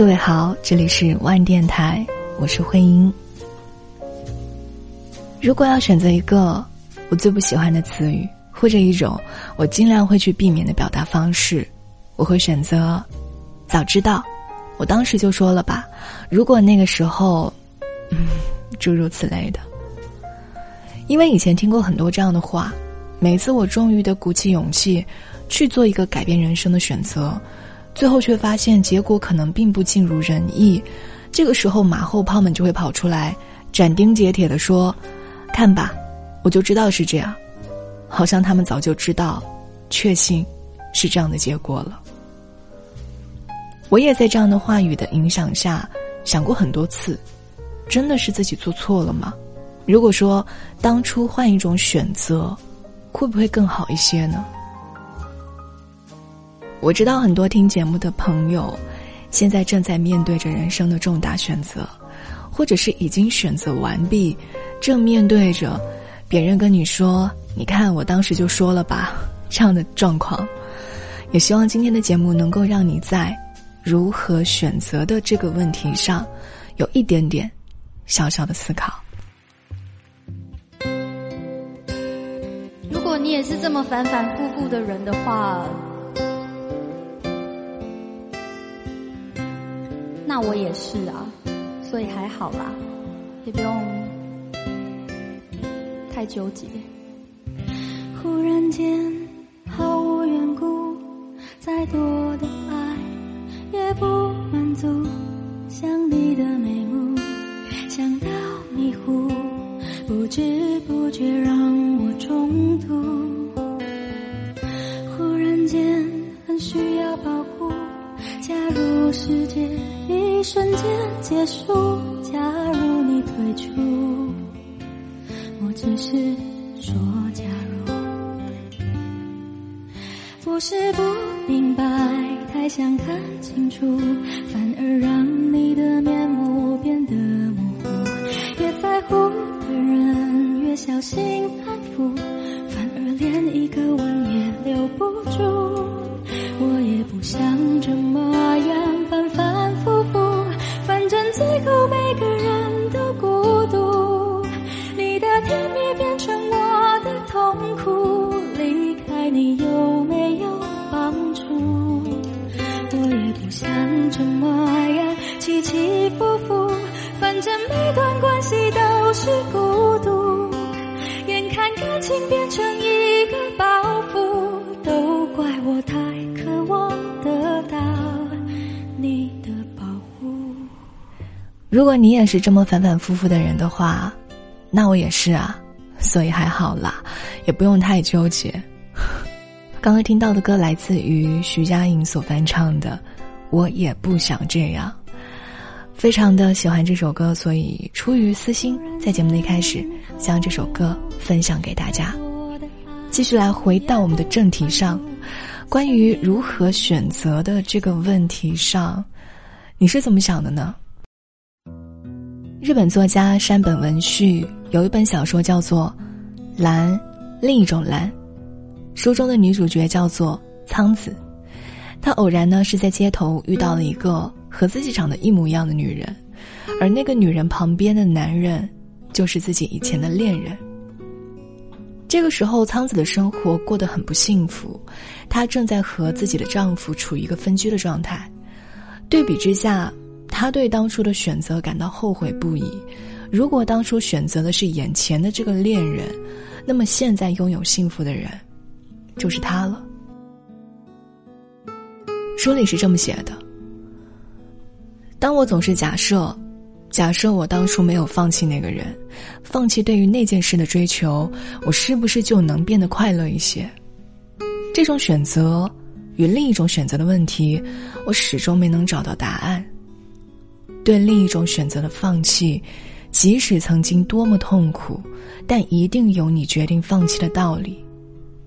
各位好，这里是万电台，我是慧英。如果要选择一个我最不喜欢的词语，或者一种我尽量会去避免的表达方式，我会选择“早知道”。我当时就说了吧，如果那个时候，嗯，诸如此类的。因为以前听过很多这样的话，每次我终于的鼓起勇气去做一个改变人生的选择。最后却发现结果可能并不尽如人意，这个时候马后炮们就会跑出来斩钉截铁地说：“看吧，我就知道是这样。”好像他们早就知道，确信是这样的结果了。我也在这样的话语的影响下想过很多次，真的是自己做错了吗？如果说当初换一种选择，会不会更好一些呢？我知道很多听节目的朋友，现在正在面对着人生的重大选择，或者是已经选择完毕，正面对着别人跟你说：“你看，我当时就说了吧。” 这样的状况，也希望今天的节目能够让你在如何选择的这个问题上，有一点点小小的思考。如果你也是这么反反复复的人的话。那我也是啊，所以还好啦，也不用太纠结。忽然间毫无缘故，再多的爱也不满足。想你的眉目，想到迷糊，不知不觉让我中毒。忽然间很需要保护，假如世界。一瞬间结束。假如你退出，我只是说假如。不是不明白，太想看清楚，反而让你的面目变得模糊。越在乎的人，越小心如果你也是这么反反复复的人的话，那我也是啊，所以还好啦，也不用太纠结。刚刚听到的歌来自于徐佳莹所翻唱的《我也不想这样》，非常的喜欢这首歌，所以出于私心，在节目的一开始将这首歌分享给大家。继续来回到我们的正题上，关于如何选择的这个问题上，你是怎么想的呢？日本作家山本文绪有一本小说叫做《蓝》，另一种蓝。书中的女主角叫做苍子，她偶然呢是在街头遇到了一个和自己长得一模一样的女人，而那个女人旁边的男人就是自己以前的恋人。这个时候，苍子的生活过得很不幸福，她正在和自己的丈夫处于一个分居的状态。对比之下。他对当初的选择感到后悔不已。如果当初选择的是眼前的这个恋人，那么现在拥有幸福的人，就是他了。书里是这么写的：当我总是假设，假设我当初没有放弃那个人，放弃对于那件事的追求，我是不是就能变得快乐一些？这种选择与另一种选择的问题，我始终没能找到答案。对另一种选择的放弃，即使曾经多么痛苦，但一定有你决定放弃的道理。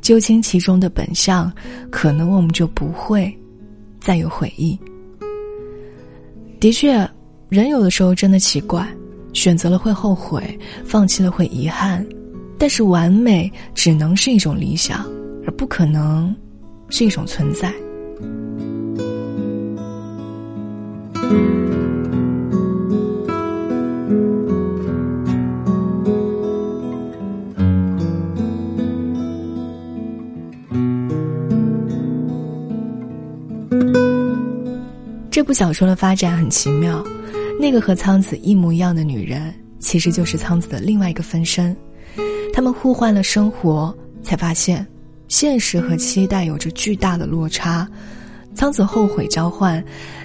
究竟其中的本相，可能我们就不会再有悔意。的确，人有的时候真的奇怪，选择了会后悔，放弃了会遗憾，但是完美只能是一种理想，而不可能是一种存在。部小说的发展很奇妙，那个和苍子一模一样的女人，其实就是苍子的另外一个分身。他们互换了生活，才发现现实和期待有着巨大的落差。苍子后悔交换，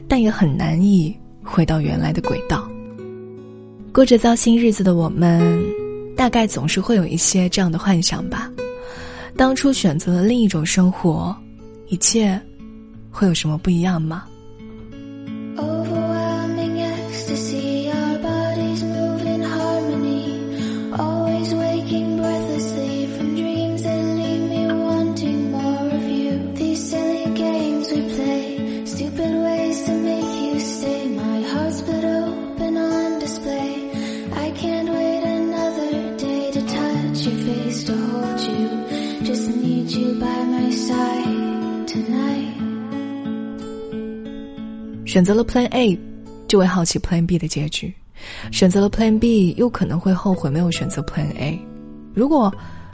但也很难以回到原来的轨道。过着糟心日子的我们，大概总是会有一些这样的幻想吧：当初选择了另一种生活，一切会有什么不一样吗？选择了 Plan A，就会好奇 Plan B 的结局；选择了 Plan B，又可能会后悔没有选择 Plan A。如果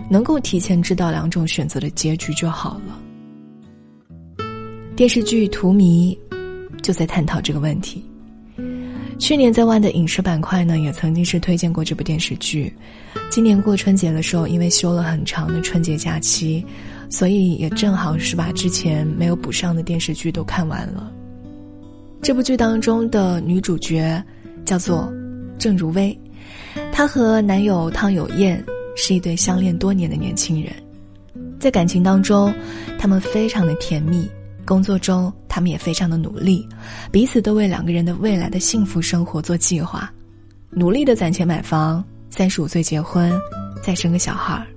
能够提前知道两种选择的结局就好了。电视剧《荼蘼》就在探讨这个问题。去年在万的影视板块呢，也曾经是推荐过这部电视剧。今年过春节的时候，因为休了很长的春节假期，所以也正好是把之前没有补上的电视剧都看完了。这部剧当中的女主角叫做郑如薇，她和男友汤有燕是一对相恋多年的年轻人，在感情当中，他们非常的甜蜜；工作中，他们也非常的努力，彼此都为两个人的未来的幸福生活做计划，努力的攒钱买房，三十五岁结婚，再生个小孩儿。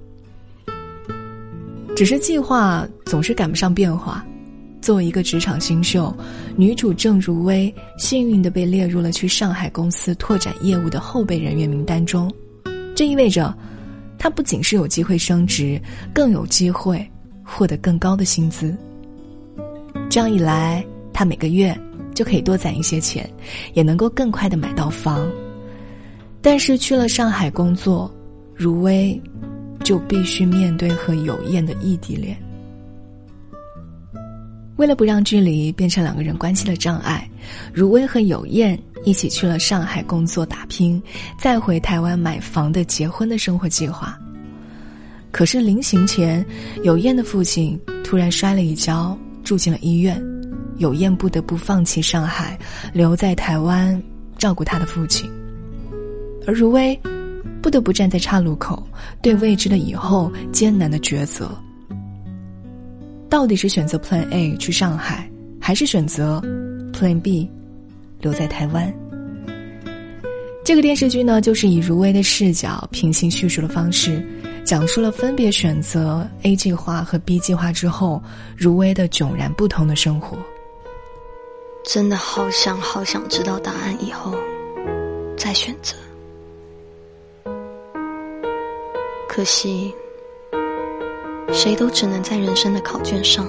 只是计划总是赶不上变化。作为一个职场新秀，女主郑如薇幸运的被列入了去上海公司拓展业务的后备人员名单中，这意味着，她不仅是有机会升职，更有机会获得更高的薪资。这样一来，她每个月就可以多攒一些钱，也能够更快的买到房。但是去了上海工作，如薇就必须面对和有燕的异地恋。为了不让距离变成两个人关系的障碍，如薇和有燕一起去了上海工作打拼，再回台湾买房的结婚的生活计划。可是临行前，有燕的父亲突然摔了一跤，住进了医院，有燕不得不放弃上海，留在台湾照顾他的父亲。而如薇，不得不站在岔路口，对未知的以后艰难的抉择。到底是选择 Plan A 去上海，还是选择 Plan B 留在台湾？这个电视剧呢，就是以如薇的视角平行叙述的方式，讲述了分别选择 A 计划和 B 计划之后，如薇的迥然不同的生活。真的好想好想知道答案，以后再选择。可惜。谁都只能在人生的考卷上，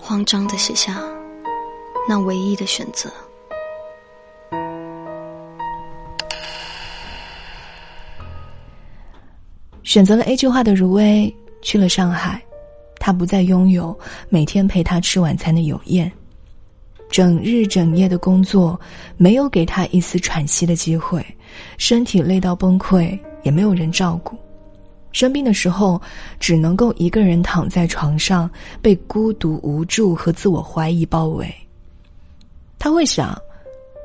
慌张的写下那唯一的选择。选择了 A 计划的如薇去了上海，她不再拥有每天陪她吃晚餐的有燕，整日整夜的工作没有给她一丝喘息的机会，身体累到崩溃也没有人照顾。生病的时候，只能够一个人躺在床上，被孤独、无助和自我怀疑包围。他会想，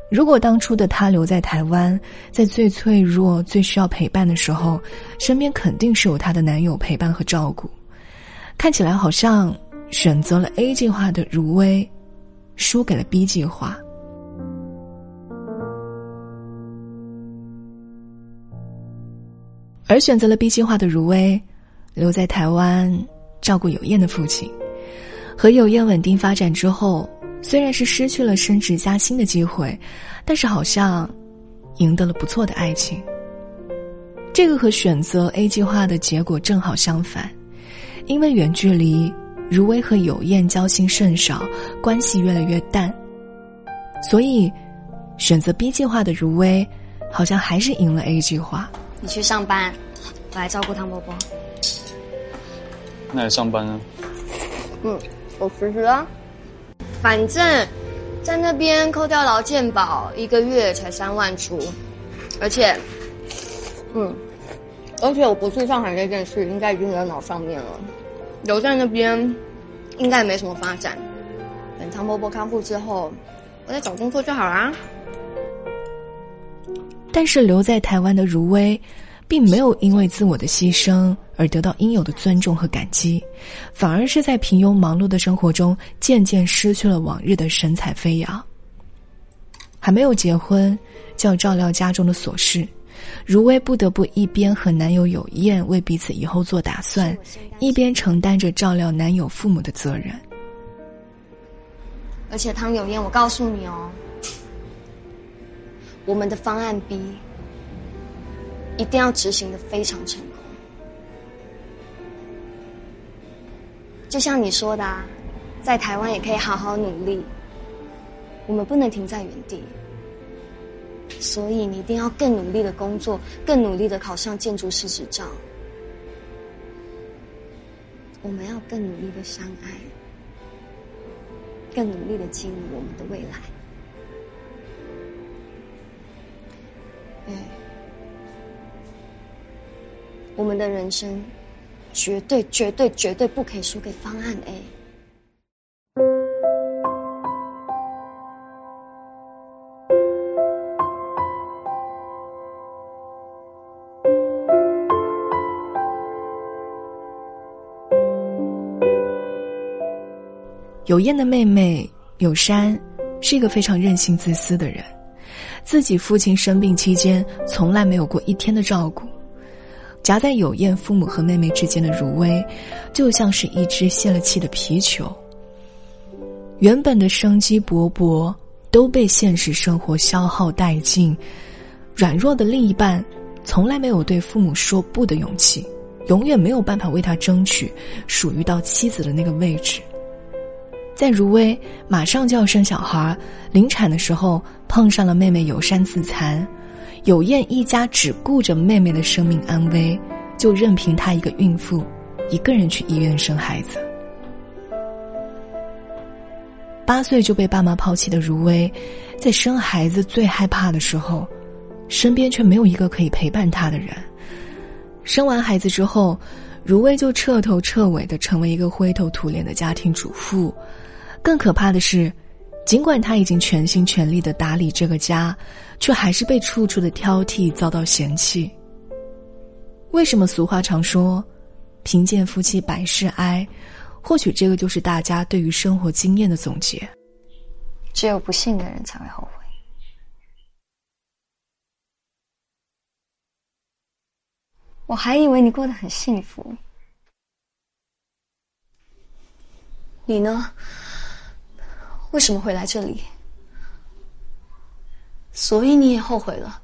如果当初的他留在台湾，在最脆弱、最需要陪伴的时候，身边肯定是有她的男友陪伴和照顾。看起来好像选择了 A 计划的如薇，输给了 B 计划。而选择了 B 计划的如薇，留在台湾照顾有燕的父亲，和有燕稳定发展之后，虽然是失去了升职加薪的机会，但是好像赢得了不错的爱情。这个和选择 A 计划的结果正好相反，因为远距离，如薇和有燕交心甚少，关系越来越淡，所以选择 B 计划的如薇，好像还是赢了 A 计划。你去上班，我来照顾汤伯伯。那也上班啊？嗯，我辞职了。反正在那边扣掉劳健保，一个月才三万出，而且，嗯，而且我不去上海这件事应该已经在脑上面了，留在那边应该也没什么发展。等汤伯伯康复之后，我再找工作就好啦。但是留在台湾的如薇，并没有因为自我的牺牲而得到应有的尊重和感激，反而是在平庸忙碌的生活中渐渐失去了往日的神采飞扬。还没有结婚，就要照料家中的琐事，如薇不得不一边和男友有宴，为彼此以后做打算，一边承担着照料男友父母的责任。而且汤有燕，我告诉你哦。我们的方案 B 一定要执行的非常成功，就像你说的，啊在台湾也可以好好努力。我们不能停在原地，所以你一定要更努力的工作，更努力的考上建筑师执照。我们要更努力的相爱，更努力的经营我们的未来。对，我们的人生绝对、绝对、绝对不可以输给方案 A。有燕的妹妹有山，是一个非常任性、自私的人。自己父亲生病期间，从来没有过一天的照顾。夹在有燕父母和妹妹之间的如薇，就像是一只泄了气的皮球。原本的生机勃勃，都被现实生活消耗殆尽。软弱的另一半，从来没有对父母说不的勇气，永远没有办法为他争取属于到妻子的那个位置。在如薇马上就要生小孩，临产的时候碰上了妹妹友善自残，有燕一家只顾着妹妹的生命安危，就任凭她一个孕妇，一个人去医院生孩子。八岁就被爸妈抛弃的如薇，在生孩子最害怕的时候，身边却没有一个可以陪伴她的人。生完孩子之后，如薇就彻头彻尾的成为一个灰头土脸的家庭主妇。更可怕的是，尽管他已经全心全力的打理这个家，却还是被处处的挑剔，遭到嫌弃。为什么俗话常说“贫贱夫妻百事哀”？或许这个就是大家对于生活经验的总结。只有不幸的人才会后悔。我还以为你过得很幸福，你呢？为什么会来这里？所以你也后悔了？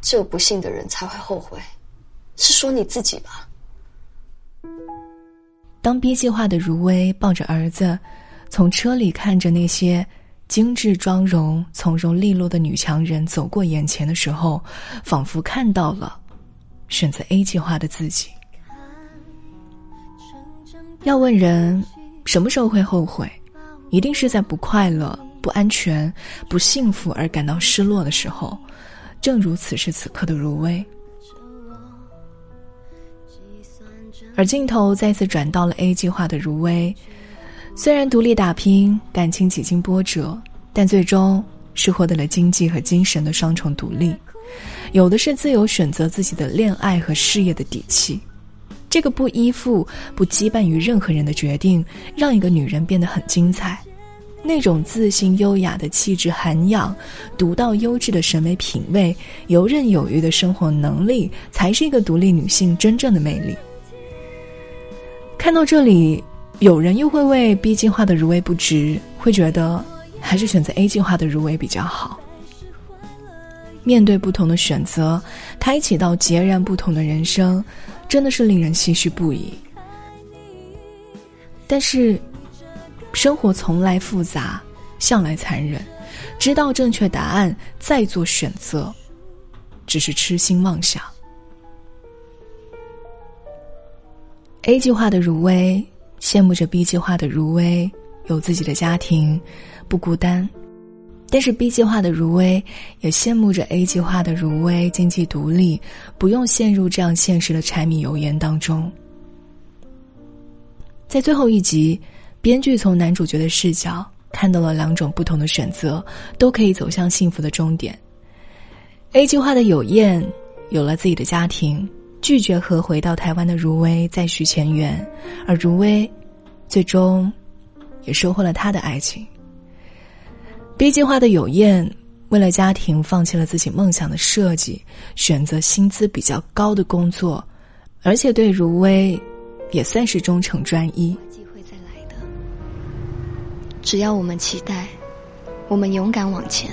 只有不幸的人才会后悔，是说你自己吧？当 B 计划的如薇抱着儿子，从车里看着那些精致妆容、从容利落的女强人走过眼前的时候，仿佛看到了选择 A 计划的自己。要问人。什么时候会后悔？一定是在不快乐、不安全、不幸福而感到失落的时候。正如此时此刻的如薇。而镜头再次转到了 A 计划的如薇，虽然独立打拼，感情几经波折，但最终是获得了经济和精神的双重独立，有的是自由选择自己的恋爱和事业的底气。这个不依附、不羁绊于任何人的决定，让一个女人变得很精彩。那种自信、优雅的气质涵养，独到优质的审美品味，游刃有余的生活能力，才是一个独立女性真正的魅力。看到这里，有人又会为 B 计划的如薇不值，会觉得还是选择 A 计划的如薇比较好。面对不同的选择，开启到截然不同的人生。真的是令人唏嘘不已。但是，生活从来复杂，向来残忍。知道正确答案再做选择，只是痴心妄想。A 计划的如薇羡慕着 B 计划的如薇，有自己的家庭，不孤单。但是 B 计划的如薇也羡慕着 A 计划的如薇经济独立，不用陷入这样现实的柴米油盐当中。在最后一集，编剧从男主角的视角看到了两种不同的选择，都可以走向幸福的终点。A 计划的有燕有了自己的家庭，拒绝和回到台湾的如薇再续前缘，而如薇最终也收获了他的爱情。B 计划的有燕，为了家庭放弃了自己梦想的设计，选择薪资比较高的工作，而且对如薇也算是忠诚专一。机会再来的，只要我们期待，我们勇敢往前，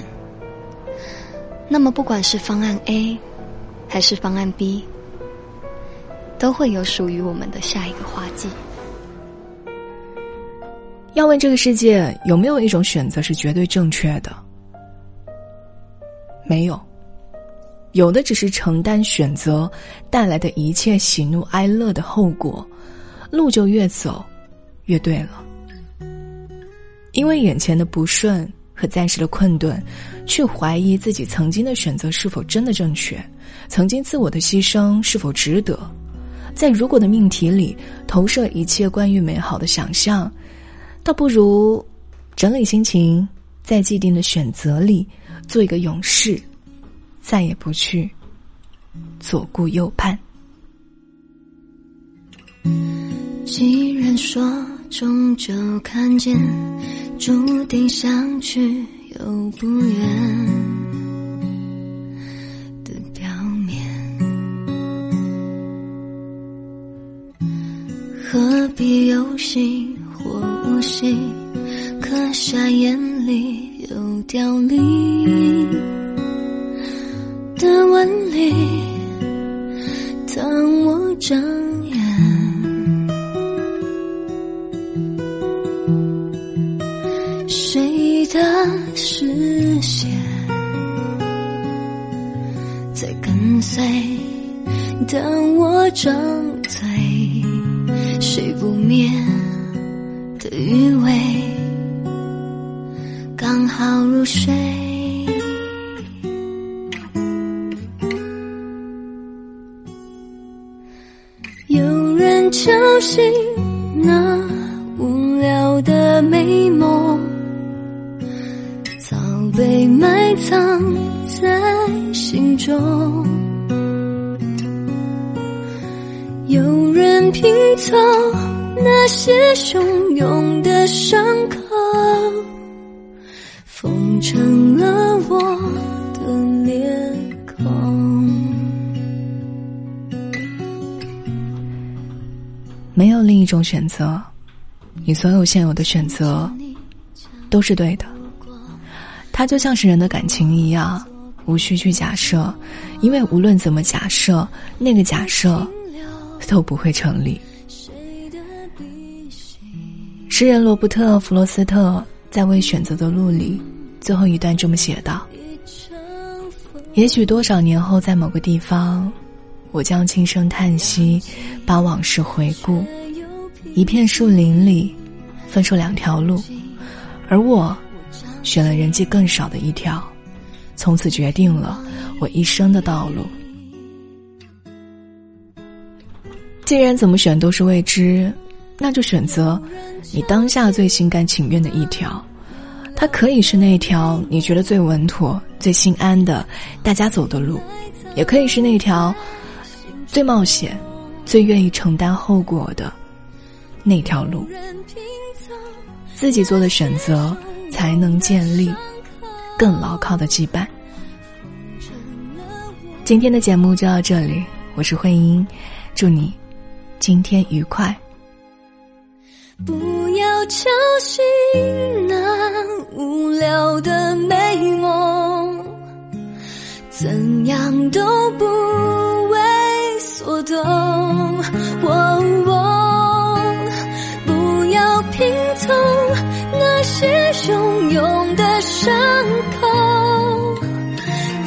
那么不管是方案 A，还是方案 B，都会有属于我们的下一个花季。要问这个世界有没有一种选择是绝对正确的？没有，有的只是承担选择带来的一切喜怒哀乐的后果，路就越走越对了。因为眼前的不顺和暂时的困顿，去怀疑自己曾经的选择是否真的正确，曾经自我的牺牲是否值得，在如果的命题里投射一切关于美好的想象。倒不如整理心情，在既定的选择里做一个勇士，再也不去左顾右盼。既然说终究看见，注定相去又不远的表面，何必有心？或无心，刻下眼里有凋零的纹理。当我睁眼，谁的视线在跟随？当我张嘴，谁不眠？的余味刚好入睡，有人敲醒那无聊的美梦，早被埋藏在心中，有人拼凑。那些汹涌的伤口，封成了我的脸孔。没有另一种选择，你所有现有的选择都是对的。它就像是人的感情一样，无需去假设，因为无论怎么假设，那个假设都不会成立。诗人罗伯特·弗罗斯特在《为选择的路》里最后一段这么写道：“也许多少年后，在某个地方，我将轻声叹息，把往事回顾。一片树林里，分出两条路，而我选了人迹更少的一条，从此决定了我一生的道路。既然怎么选都是未知。”那就选择你当下最心甘情愿的一条，它可以是那条你觉得最稳妥、最心安的大家走的路，也可以是那条最冒险、最愿意承担后果的那条路。自己做的选择，才能建立更牢靠的羁绊。今天的节目就到这里，我是慧英，祝你今天愉快。不要敲醒那无聊的美梦，怎样都不为所动。不要拼凑那些汹涌的伤口，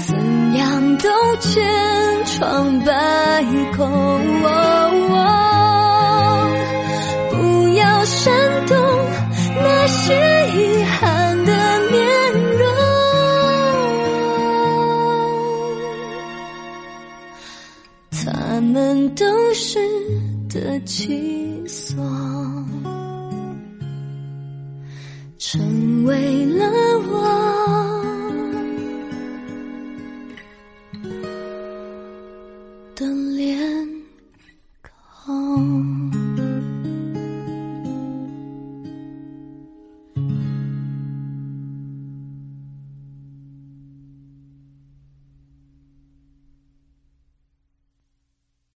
怎样都千疮百孔。煽的气锁，成为